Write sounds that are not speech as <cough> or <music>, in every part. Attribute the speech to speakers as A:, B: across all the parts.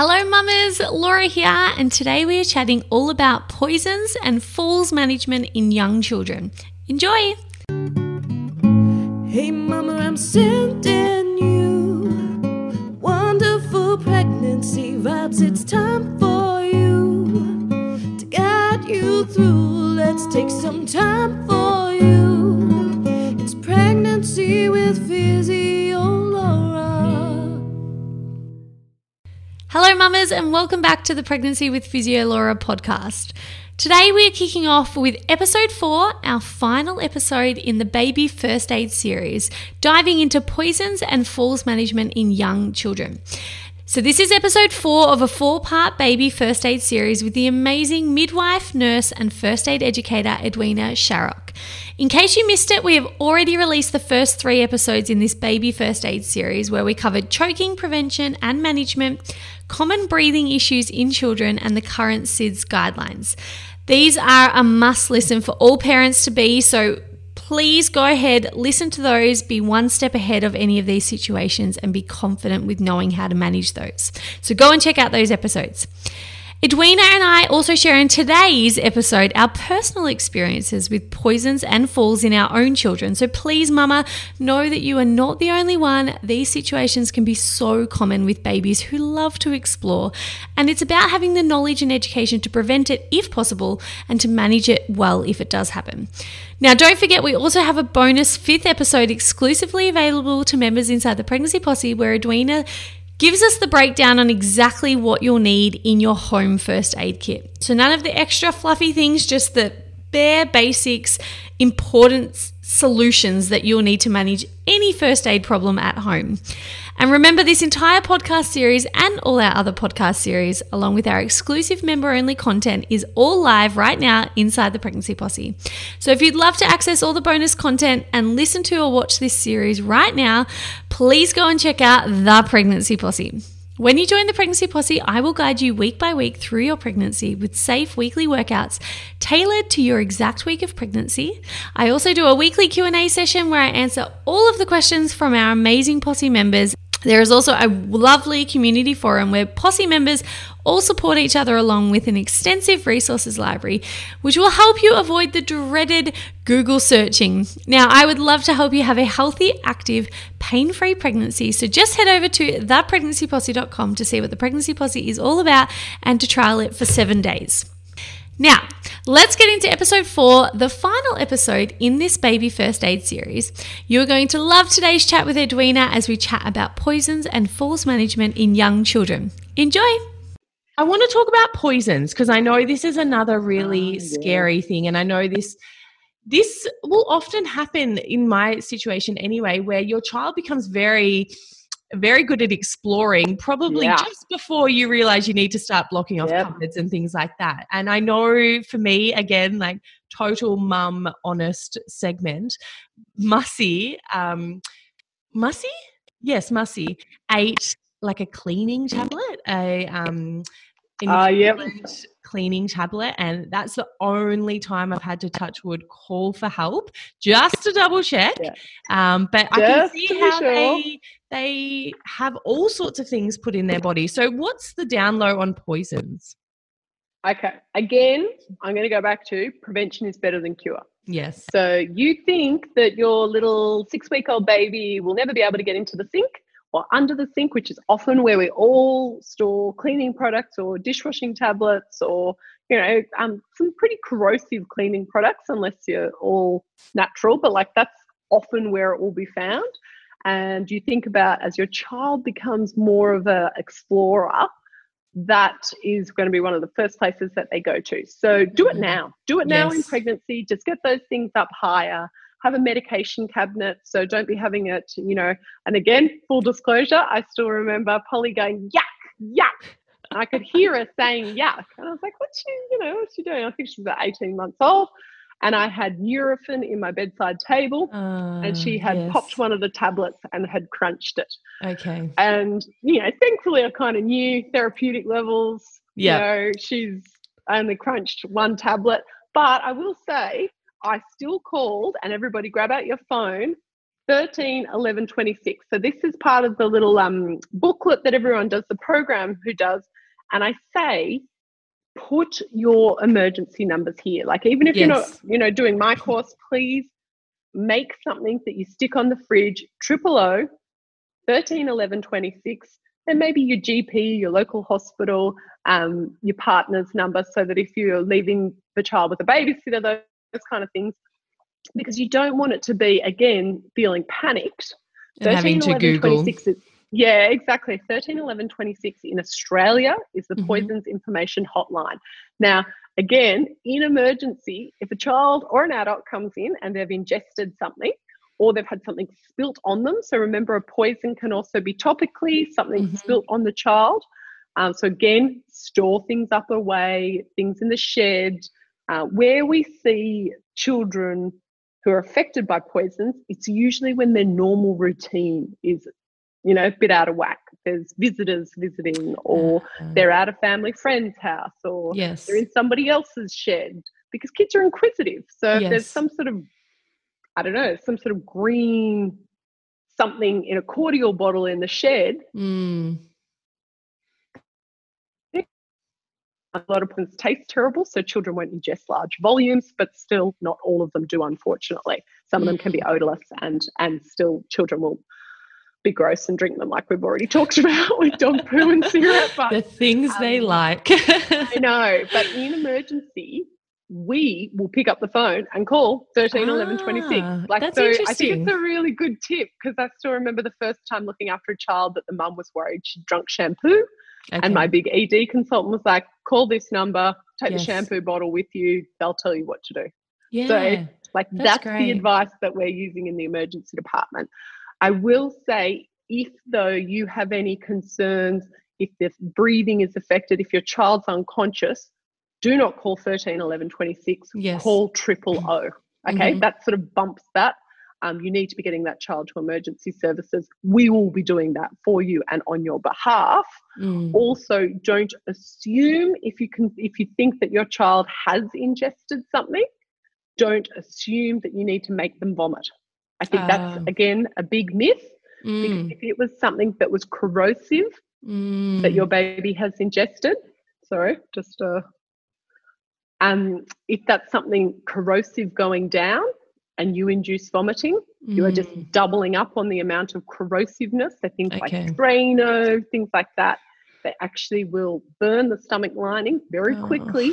A: Hello, mamas. Laura here, and today we are chatting all about poisons and falls management in young children. Enjoy!
B: Hey, mama, I'm sending you wonderful pregnancy vibes. It's time for you to guide you through. Let's take some time for you. It's pregnancy with Physio
A: Hello, mamas, and welcome back to the Pregnancy with Physio Laura podcast. Today, we are kicking off with episode four, our final episode in the baby first aid series, diving into poisons and falls management in young children. So, this is episode four of a four part baby first aid series with the amazing midwife, nurse, and first aid educator Edwina Sharrock. In case you missed it, we have already released the first three episodes in this baby first aid series where we covered choking prevention and management, common breathing issues in children, and the current SIDS guidelines. These are a must listen for all parents to be, so please go ahead, listen to those, be one step ahead of any of these situations, and be confident with knowing how to manage those. So go and check out those episodes. Edwina and I also share in today's episode our personal experiences with poisons and falls in our own children. So please, Mama, know that you are not the only one. These situations can be so common with babies who love to explore, and it's about having the knowledge and education to prevent it if possible and to manage it well if it does happen. Now, don't forget, we also have a bonus fifth episode exclusively available to members inside the Pregnancy Posse where Edwina gives us the breakdown on exactly what you'll need in your home first aid kit. So, none of the extra fluffy things, just the bare basics, important solutions that you'll need to manage any first aid problem at home. And remember, this entire podcast series and all our other podcast series, along with our exclusive member only content, is all live right now inside the Pregnancy Posse. So if you'd love to access all the bonus content and listen to or watch this series right now, please go and check out the Pregnancy Posse. When you join the Pregnancy Posse, I will guide you week by week through your pregnancy with safe weekly workouts tailored to your exact week of pregnancy. I also do a weekly Q&A session where I answer all of the questions from our amazing Posse members there is also a lovely community forum where Posse members all support each other along with an extensive resources library, which will help you avoid the dreaded Google searching. Now, I would love to help you have a healthy, active, pain free pregnancy. So just head over to thepregnancyposse.com to see what the Pregnancy Posse is all about and to trial it for seven days. Now, let's get into episode four, the final episode in this baby first aid series. You're going to love today's chat with Edwina as we chat about poisons and falls management in young children. Enjoy! I want to talk about poisons because I know this is another really oh, yeah. scary thing, and I know this this will often happen in my situation anyway, where your child becomes very very good at exploring probably yeah. just before you realize you need to start blocking off yep. cupboards and things like that and i know for me again like total mum honest segment mussy um mussy yes mussy ate like a cleaning tablet a um
C: uh, yep
A: cleaning tablet, and that's the only time I've had to touch wood call for help just to double check. Yeah. Um, but just I can see how sure. they they have all sorts of things put in their body. So, what's the down low on poisons?
C: Okay, again, I'm going to go back to prevention is better than cure.
A: Yes.
C: So you think that your little six week old baby will never be able to get into the sink? Or under the sink, which is often where we all store cleaning products or dishwashing tablets or you know um, some pretty corrosive cleaning products unless you're all natural but like that's often where it will be found. And you think about as your child becomes more of an explorer that is going to be one of the first places that they go to. So do it mm-hmm. now. Do it now yes. in pregnancy. Just get those things up higher have a medication cabinet. So don't be having it, you know. And again, full disclosure, I still remember Polly going, yuck, yuck. And I could hear her saying yuck. And I was like, what's she, you know, what's she doing? I think she was about 18 months old. And I had Nurofen in my bedside table, uh, and she had yes. popped one of the tablets and had crunched it.
A: Okay.
C: And, you know, thankfully I kind of knew therapeutic levels. Yeah. You know, she's only crunched one tablet. But I will say, I still called and everybody grab out your phone 13, 11, 26. So this is part of the little um, booklet that everyone does the program who does. And I say, put your emergency numbers here. Like even if you're not, you know, doing my course, please make something that you stick on the fridge, triple O, 13, 11, 26. Then maybe your GP, your local hospital, um, your partner's number, so that if you're leaving the child with a babysitter, kind of things, because you don't want it to be again feeling panicked.
D: And having to
C: 11,
D: Google.
C: 26 is, yeah, exactly. 13, 11, 26 in Australia is the
D: Mhm.
C: Poisons Information Hotline. Now, again, in emergency, if a child or an adult comes in and they've ingested something or they've had something spilt on them, so remember a poison can also be topically, something
D: Mhm.
C: spilt on the child. Um, so, again, store things up away, things in the shed. Uh, where we see children who are affected by poisons, it's usually when their normal routine is, you know, a bit out of whack. There's visitors visiting, or
D: Uh,
C: they're at a family friend's house, or
D: yes.
C: they're in somebody else's shed because kids are inquisitive. So if
D: Yes.
C: there's some sort of, I don't know, some sort of green something in a cordial bottle in the shed,
D: Mm.
C: A lot of poisons taste terrible, so children won't ingest large volumes, but still not all of them do, unfortunately. Some of them can be
D: Mm.
C: odorless and and still children will be gross and drink them like we've already <laughs> talked about with dog poo and cigarette
D: the things they
C: um,
D: like.
C: I know, but in emergency, we will pick up the phone and call 13 11 26.
D: Ah,
C: Like
D: that's
C: so I think it's a really good tip because I still remember the first time looking after a child that the mum was worried she'd drunk shampoo and my big ED consultant was like, call this number, take
D: Yes.
C: the shampoo bottle with you, they'll tell you what to do.
D: yeah.
C: So, Like
D: That's
C: that's, the advice that we're using in the emergency department. I will say, if though you have any concerns, if the breathing is affected, if your child's unconscious, do not call 13, 11, 26.
D: Yes.
C: Call triple O. <clears throat> Okay,
D: Mhm.
C: that sort of bumps that. Um, you need to be getting that child to emergency services. We will be doing that for you and on your behalf
D: Mm.
C: also don't assume if you can if you think that your child has ingested something don't assume that you need to make them vomit i think that's
D: Ah.
C: again a big myth because
D: Mm.
C: if it was something that was corrosive that
D: Mm.
C: your baby has ingested sorry just uh um if that's something corrosive going down and you induce vomiting you are just
D: Mm.
C: doubling up on the amount of corrosiveness. So things
D: Okay.
C: like Drano, things like that, they actually will burn the stomach lining very
D: Oh.
C: quickly.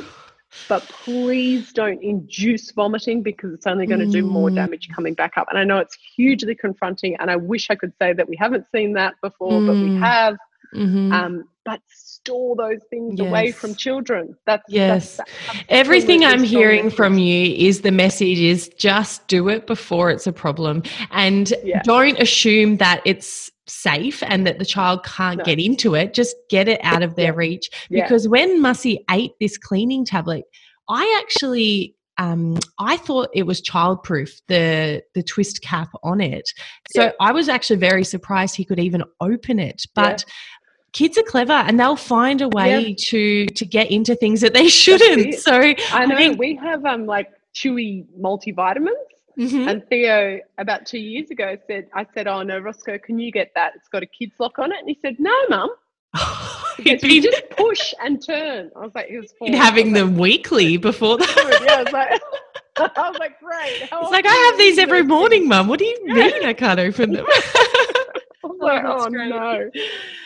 C: But please don't induce vomiting because it's only going to do more
D: Mm.
C: damage coming back up. And I know it's hugely confronting, and I wish I could say that we haven't seen that before, but we
D: Mm.
C: have.
D: Mhm.
C: Um, but store those things away from children. That's
D: Yes.
C: That's
D: Everything I'm hearing from you is the message is just do it before it's a problem and
C: Yeah.
D: don't assume that it's safe and that the child can't
C: No.
D: get into it. Just get it out of their reach.
C: Yeah.
D: Because when Mussy ate this cleaning tablet, I actually um, I thought it was childproof, the the twist cap on it. So
C: Yeah.
D: I was actually very surprised he could even open it. But kids are clever and they'll find a way to to get into things that they shouldn't. So
C: I know
D: think-
C: we have um like chewy multivitamins.
D: Mhm.
C: And Theo, about two years ago, said, I said, Oh no, Roscoe, can you get that? It's got a kid's lock on it. And he said, No, mum. <laughs> He You just push and turn. I was like, He was four. I was
D: having
C: like,
D: them weekly <laughs> before that.
C: Yeah, I was like, <laughs> I was like, Great. How
D: It's like I have these every morning,
C: things?"
D: Mum. What do you
C: Yeah.
D: mean I can't open them? <laughs>
C: Like, oh
D: great.
C: no.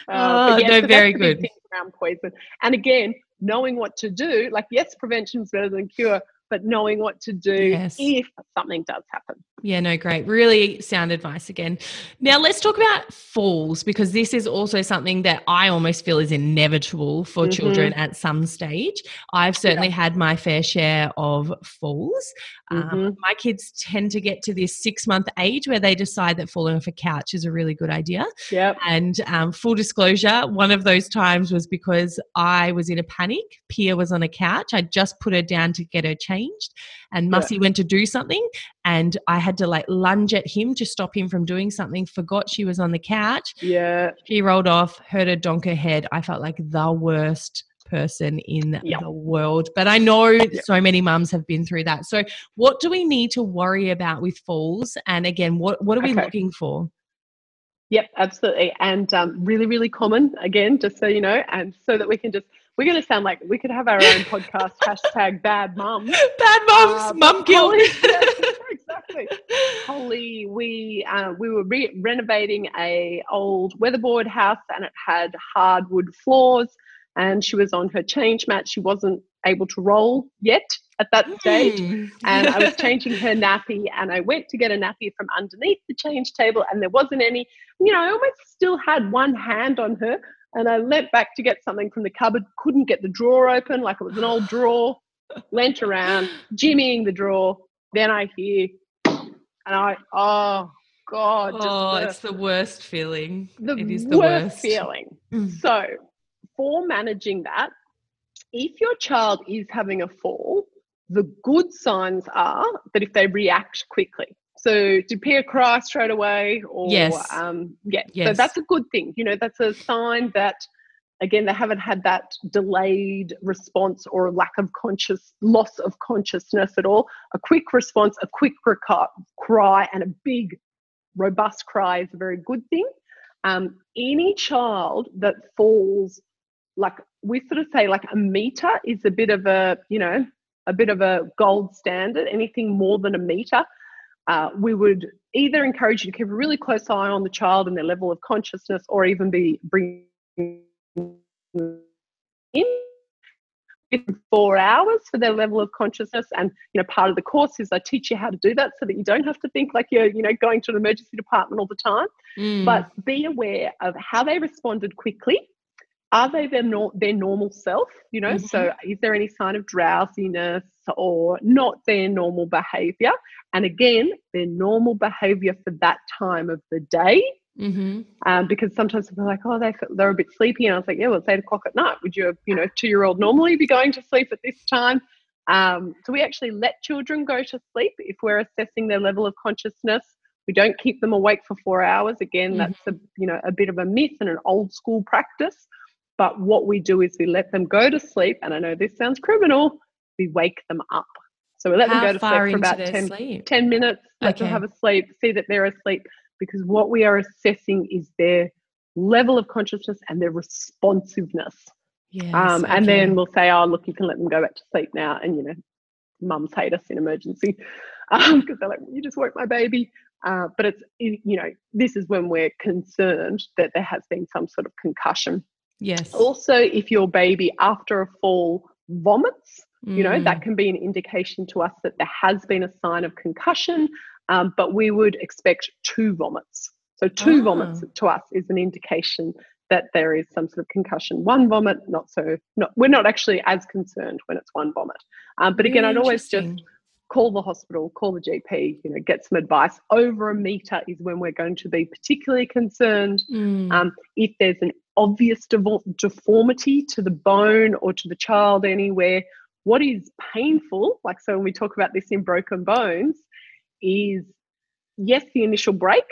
D: Oh,
C: Uh, but yeah,
D: no,
C: so
D: very good.
C: thing around poison. And again, knowing what to do, like yes, prevention is better than cure, but knowing what to do
D: Yes.
C: if something does happen.
D: Yeah, no, great. Really sound advice again. Now, let's talk about falls because this is also something that I almost feel is inevitable for
C: Mhm.
D: children at some stage. I've certainly had my fair share of falls. Um,
C: Mhm.
D: my kids tend to get to this six month age where they decide that falling off a couch is a really good idea.
C: Yep.
D: And um, full disclosure, one of those times was because I was in a panic. Pia was on a couch. I just put her down to get her changed, and
C: Yeah.
D: Went to do something, and I had to like lunge at him to stop him from doing something. Forgot she was on the couch.
C: Yeah.
D: She rolled off, hurt her donk her head. I felt like the worst person in
C: Yep.
D: the world. But I know
C: Yep.
D: so many mums have been through that. So, what do we need to worry about with falls? And again, what what are we looking for?
C: Yep, absolutely. And um, really, really common, again, just so you know, and so that we can just, we're going to sound like we could have our own podcast, <laughs> hashtag bad mum.
D: Bad mums,
C: Uh,
D: mum
C: but
D: guilt. <laughs>
C: Yeah, exactly. Holly, we uh, we were re- renovating a old weatherboard house, and it had hardwood floors. And she was on her change mat. She wasn't able to roll yet at that stage.
D: Mm.
C: And I was <laughs> changing her nappy, and I went to get a nappy from underneath the change table, and there wasn't any. You know, I almost still had one hand on her, and I leant back to get something from the cupboard. Couldn't get the drawer open, like it was an old drawer. Leant around, jimmying the drawer. Then I hear, and I, oh god,
D: oh,
C: the-
D: it's the worst feeling.
C: the,
D: it is the
C: worst,
D: worst.
C: feeling.
D: Mm.
C: So, for managing that, if your child is having a fall, the good signs are that if they react quickly. So, did Pia cry straight away? Or,
D: Yes.
C: um, yeah. So, that's a good thing. You know, that's a sign that, again, they haven't had that delayed response or lack of conscious, loss of consciousness at all. A quick response, a quick cry, and a big, robust cry is a very good thing. Um, any child that falls, like we sort of say, like a meter is a bit of a, you know, a bit of a gold standard. Anything more than a meter, uh, we would either encourage you to keep a really close eye on the child and their level of consciousness, or even be bringing in within four hours for their level of consciousness. And you know, part of the course is I teach you how to do that so that you don't have to think like you're, you know, going to an emergency department all the time
D: Mm.
C: but be aware of how they responded quickly. Are they their, nor- their normal self? You know, so is there any sign of drowsiness or not their normal behavior? And again, their normal behavior for that time of the day.
D: Mhm.
C: Um, because sometimes they're like, oh, they, they're a bit sleepy. And I was like, yeah, well, it's eight o'clock at night. Would your, you know, two year old normally be going to sleep at this time? Um, so we actually let children go to sleep if we're assessing their level of consciousness. We don't keep them awake for four hours. Again,
D: Mhm.
C: that's a you know a bit of a myth and an old school practice. But what we do is we let them go to sleep. And I know this sounds criminal. We wake them up. So we let
D: How
C: them go to sleep for about 10,
D: sleep?
C: 10 minutes, let them have a sleep, see that they're asleep, because what we are assessing is their level of consciousness and their responsiveness.
D: Yes,
C: um, And then we'll say, oh, look, you can let them go back to sleep now. And, you know, mums hate us in emergency <laughs> because they're like, you just woke my baby. Uh, but it's, you know, this is when we're concerned that there has been some sort of concussion.
D: Yes,
C: Also, if your baby after a fall vomits, you know
D: Mm.
C: that can be an indication to us that there has been a sign of concussion um, but we would expect two vomits so two vomits
D: Ah.
C: to us is an indication that there is some sort of concussion one vomit not so not we're not actually as concerned when it's one vomit um, but again
D: Really
C: i'd always just. Call the hospital call the gp you know get some advice over a meter is when we're going to be particularly concerned
D: Mm.
C: um, if there's an obvious deformity to the bone or to the child anywhere, what is painful, like so when we talk about this in broken bones, is yes, the initial break,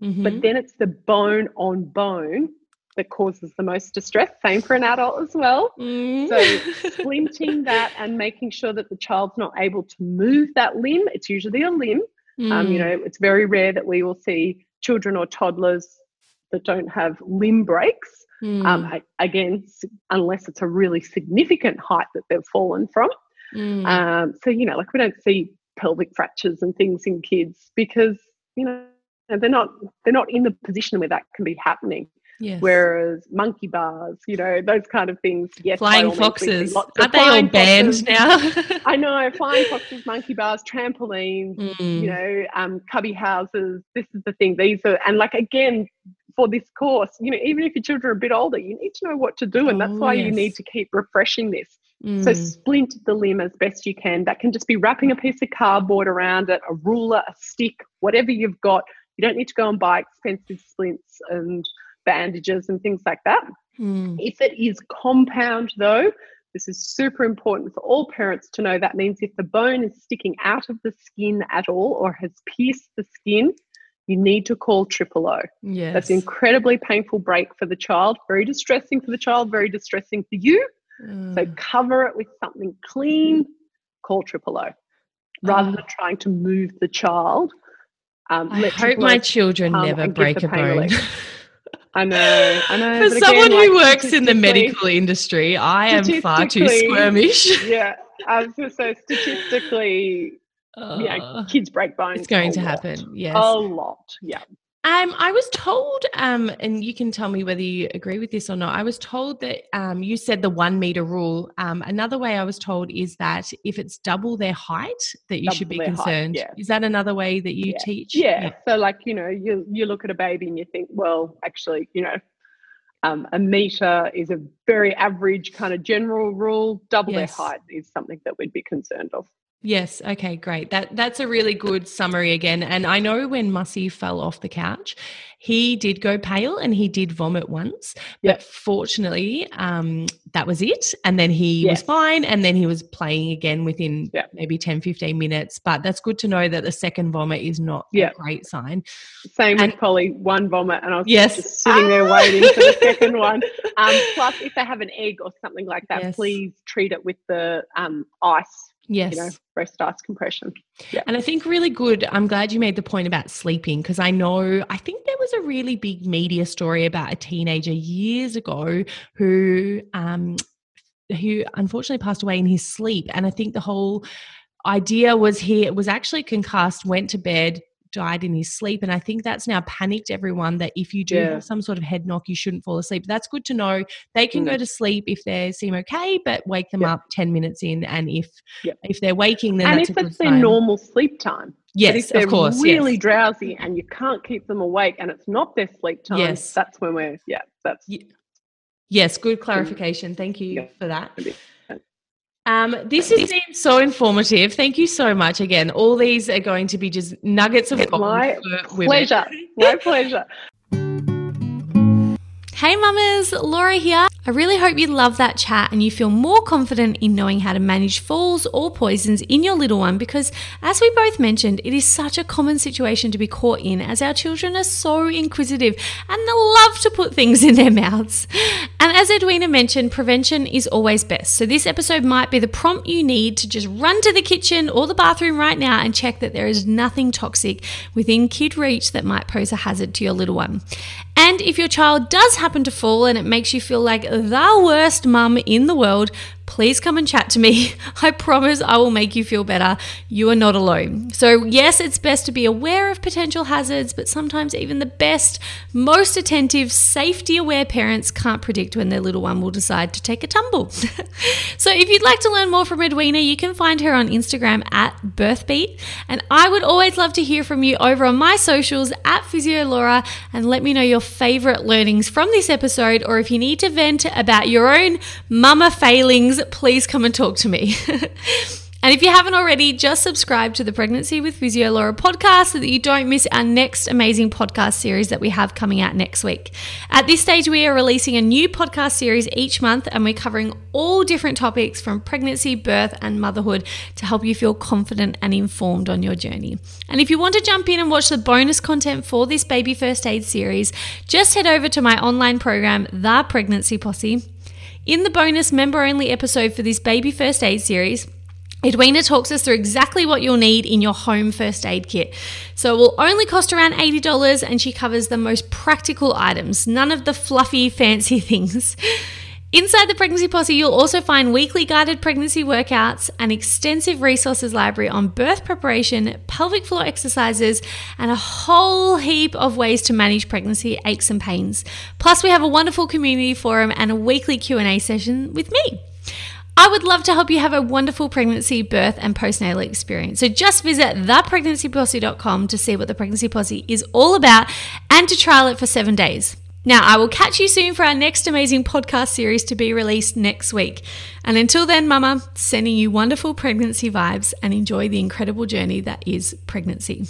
D: Mhm.
C: but then it's the bone on bone that causes the most distress. Same for an adult as well.
D: Mm.
C: So <laughs> splinting that and making sure that the child's not able to move that limb. It's usually a limb. Um, you
D: Mm.
C: know, it's very rare that we will see children or toddlers that don't have limb breaks. Um,
D: Mm.
C: I, again, unless it's a really significant height that they've fallen from.
D: Mm.
C: Um, so you know, like we don't see pelvic fractures and things in kids because you know they're not they're not in the position where that can be happening.
D: Yes.
C: Whereas monkey bars, you know, those kind of things. Yes,
D: flying
C: all means, we see
D: foxes aren't they all banned
C: foxes.
D: now? <laughs>
C: I know flying foxes, monkey bars, trampolines,
D: Mm.
C: you know, um, cubby houses. This is the thing. These are, and like again, for this course, you know, even if your children are a bit older, you need to know what to do, and that's
D: Oh,
C: why you need to keep refreshing this. So
D: Mm.
C: splint the limb as best you can. That can just be wrapping a piece of cardboard around it, a ruler, a stick, whatever you've got. You don't need to go and buy expensive splints and bandages and things like that.
D: Mm.
C: If it is compound, though, this is super important for all parents to know. That means if the bone is sticking out of the skin at all or has pierced the skin, you need to call triple O.
D: yes.
C: That's an incredibly painful break for the child, very distressing for the child, very distressing for you. So
D: Mm.
C: cover it with something clean, call triple O, rather
D: Oh.
C: than trying to move the child. Um,
D: I hope my children never break a bone. <laughs>
C: I know, I know.
D: For someone
C: again,
D: who
C: like,
D: works in the medical industry, I am far too squirmish. <laughs>
C: Yeah, I was going to say statistically, yeah,
D: Uh,
C: kids break bones.
D: it's going to
C: lot.
D: happen. Yes.
C: A lot, yeah.
D: Um, I was told, um, and you can tell me whether you agree with this or not. I was told that um, you said the one meter rule. Um, another way I was told is that if it's double their height, that you should be
C: Double their height,
D: concerned.
C: yeah.
D: Is that another way that you
C: Yeah.
D: teach?
C: Yeah. So, like, you know, you you look at a baby and you think, well, actually, you know, um, a meter is a very average kind of general rule. Double
D: Yes.
C: their height is something that we'd be concerned of.
D: Yes. Okay. Great. That that's a really good summary again. And I know when Mussy fell off the couch, he did go pale and he did vomit once.
C: Yep.
D: But fortunately, um, that was it. And then he was fine. And then he was playing again within
C: Yep.
D: maybe 10, 15 minutes. But that's good to know that the second vomit is not
C: Yep.
D: a great sign.
C: Same
D: And-
C: with Polly, one vomit, and I was
D: Yes.
C: just sitting there waiting for the second <laughs> one. Um, plus, if they have an egg or something like that,
D: Yes.
C: please treat it with the um, ice,
D: Yes.
C: you know, breast ice compression.
D: And I think really good. I'm glad you made the point about sleeping because I know, I think there was a really big media story about a teenager years ago who, um, who unfortunately passed away in his sleep. And I think the whole idea was he was actually concussed, went to bed, died in his sleep. And I think that's now panicked everyone that if you do
C: Yeah.
D: have some sort of head knock, you shouldn't fall asleep. That's good to know. They can go
C: Mm.
D: to sleep if they seem okay, but wake them
C: Yep.
D: up 10 minutes in. And if
C: Yep.
D: if they're waking, then
C: and
D: that's
C: if it's their normal sleep time.
D: Yes, of course.
C: really
D: yes.
C: drowsy and you can't keep them awake and it's not their sleep time,
D: Yes.
C: that's when we're, yeah, that's
D: Ye- Yes, good clarification. Thank you
C: Yeah.
D: for that. Um, this has been so informative. Thank you so much. Again, all these are going to be just nuggets of gold
C: my pleasure. My pleasure.
A: Hey mamas, Laura here. I really hope you love that chat and you feel more confident in knowing how to manage falls or poisons in your little one because, as we both mentioned, it is such a common situation to be caught in as our children are so inquisitive and they love to put things <laughs> in their mouths. And as Edwina mentioned, prevention is always best. So, this episode might be the prompt you need to just run to the kitchen or the bathroom right now and check that there is nothing toxic within kid reach that might pose a hazard to your little one. And if your child does happen to fall and it makes you feel like the worst mum in the world, please come and chat to me. <laughs> I promise I will make you feel better. You are not alone. So, yes, it's best to be aware of potential hazards, but sometimes even the best, most attentive, safety aware parents can't predict when their little one will decide to take a tumble. <laughs> so, if you'd like to learn more from Edwina, you can find her on Instagram at birthbeat. And I would always love to hear from you over on my socials at PhysioLaura and let me know your favorite learnings from this episode, or if you need to vent about your own mama failings, please come and talk to me. <laughs> And if you haven't already, just subscribe to the Pregnancy with Physio Laura podcast so that you don't miss our next amazing podcast series that we have coming out next week. At this stage, we are releasing a new podcast series each month and we're covering all different topics from pregnancy, birth, and motherhood to help you feel confident and informed on your journey. And if you want to jump in and watch the bonus content for this baby first aid series, just head over to my online program, The Pregnancy Posse. In the bonus member only episode for this baby first aid series, Edwina talks us through exactly what you'll need in your home first aid kit. So it will only cost around $80 and she covers the most practical items, none of the fluffy, fancy <laughs> things. Inside the Pregnancy Posse, you'll also find weekly guided pregnancy workouts, an extensive resources library on birth preparation, pelvic floor exercises, and a whole heap of ways to manage pregnancy aches and pains. Plus, we have a wonderful community forum and a weekly Q&A session with me. I would love to help you have a wonderful pregnancy, birth, and postnatal experience. So just visit thepregnancyposse.com to see what the Pregnancy Posse is all about and to trial it for seven days. Now, I will catch you soon for our next amazing podcast series to be released next week. And until then, Mama, sending you wonderful pregnancy vibes and enjoy the incredible journey that is pregnancy.